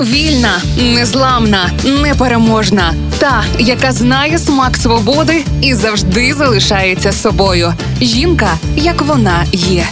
Вільна, незламна, непереможна. Та, яка знає смак свободи і завжди залишається собою. Жінка, як вона є.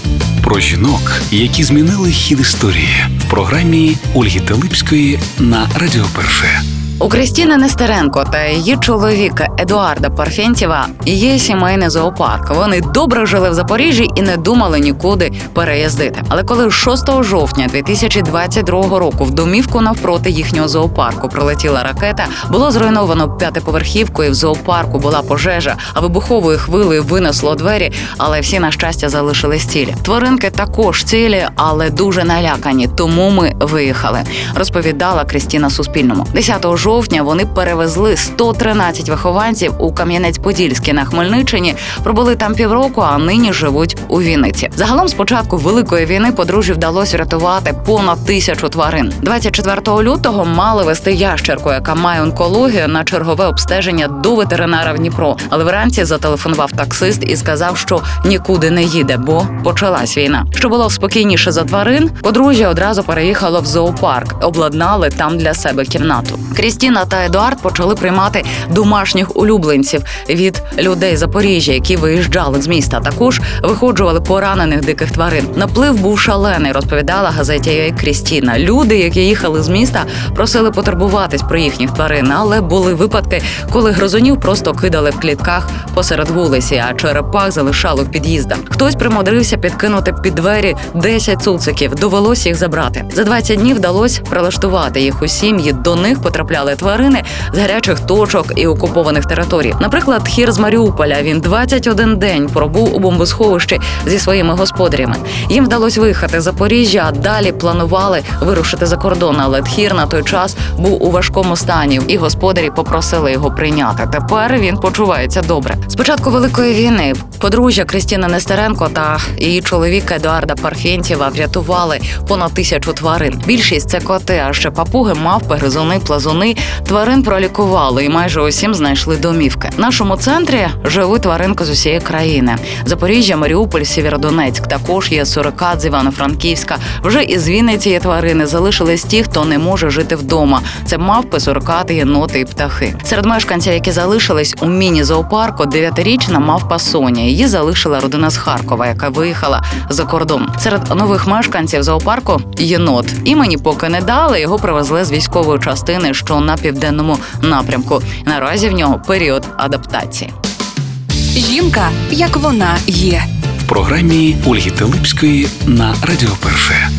Про жінок, які змінили хід історії в програмі Ольги Телипської на Радіо Перше. У Кристіни Нестеренко та її чоловіка Едуарда Парфентєва є сімейний зоопарк. Вони добре жили в Запоріжжі і не думали нікуди переїздити. Але коли 6 жовтня 2022 року в домівку навпроти їхнього зоопарку прилетіла ракета, було зруйновано п'ятиповерхівку, і в зоопарку була пожежа, а вибуховою хвилею винесло двері. Але всі на щастя залишились цілі. Тваринки також цілі, але дуже налякані. Тому ми виїхали. Розповідала Кристіна Суспільному. 10 жовтня вони перевезли 113 вихованців у Кам'янець-Подільський на Хмельниччині. Пробули там півроку, а нині живуть у Вінниці. Загалом з початку великої війни подружжю вдалося врятувати понад тисячу тварин. 24 лютого мали вести ящерку, яка має онкологію на чергове обстеження до ветеринара в Дніпро. Але вранці зателефонував таксист і сказав, що нікуди не їде, бо почалась війна. Що було спокійніше за тварин, подружжя одразу переїхало в зоопарк, обладнали там для себе кімнату. Крістіна та Едуард почали приймати домашніх улюбленців від людей Запоріжжя, які виїжджали з міста. Також виходжували поранених диких тварин. Наплив був шалений, розповідала газеті Крістіна. Люди, які їхали з міста, просили потурбуватись про їхніх тварин, але були випадки, коли грозунів просто кидали в клітках посеред вулиці, а черепах залишали в під'їздах. Хтось примудрився підкинути під двері 10 цуциків. Довелось їх забрати. За 20 днів вдалося прилаштувати їх у сім'ї. До них потрапляли тварини з гарячих точок і окупованих територій. Наприклад, хір з Маріуполя. Він 21 день пробув у бомбосховищі зі своїми господарями. Їм вдалося виїхати з Запоріжжя, а далі планували вирушити за кордон. Але тхір на той час був у важкому стані, і господарі попросили його прийняти. Тепер він почувається добре. З початку великої війни подружжя Кристіна Нестеренко та її чоловіка Едуарда Парфєнтєва врятували понад тисячу тварин. Більшість це коти, а ще папуги, мавпи, гризуни, плазуни. Тварин пролікували і майже усім знайшли домівки. В нашому центрі живуть тваринки з усієї країни. Запоріжжя, Маріуполь, Сєвєродонецьк. Також є сурикат з Івано-Франківська. Вже із Вінниці є тварини. Залишились ті, хто не може жити вдома. Це мавпи, сурикати, єноти і птахи. Серед мешканців, які залишились у міні-зоопарку, дев'ятирічна мавпа Соня. Її залишила родина з Харкова, яка виїхала за кордон. Серед нових мешканців зоопарку єнот. Імені поки не дали. Його привезли з військової частини, що на південному напрямку. Наразі в нього період адаптації. Жінка, як вона є. В програмі Ольги Телипської на Радіо Перше.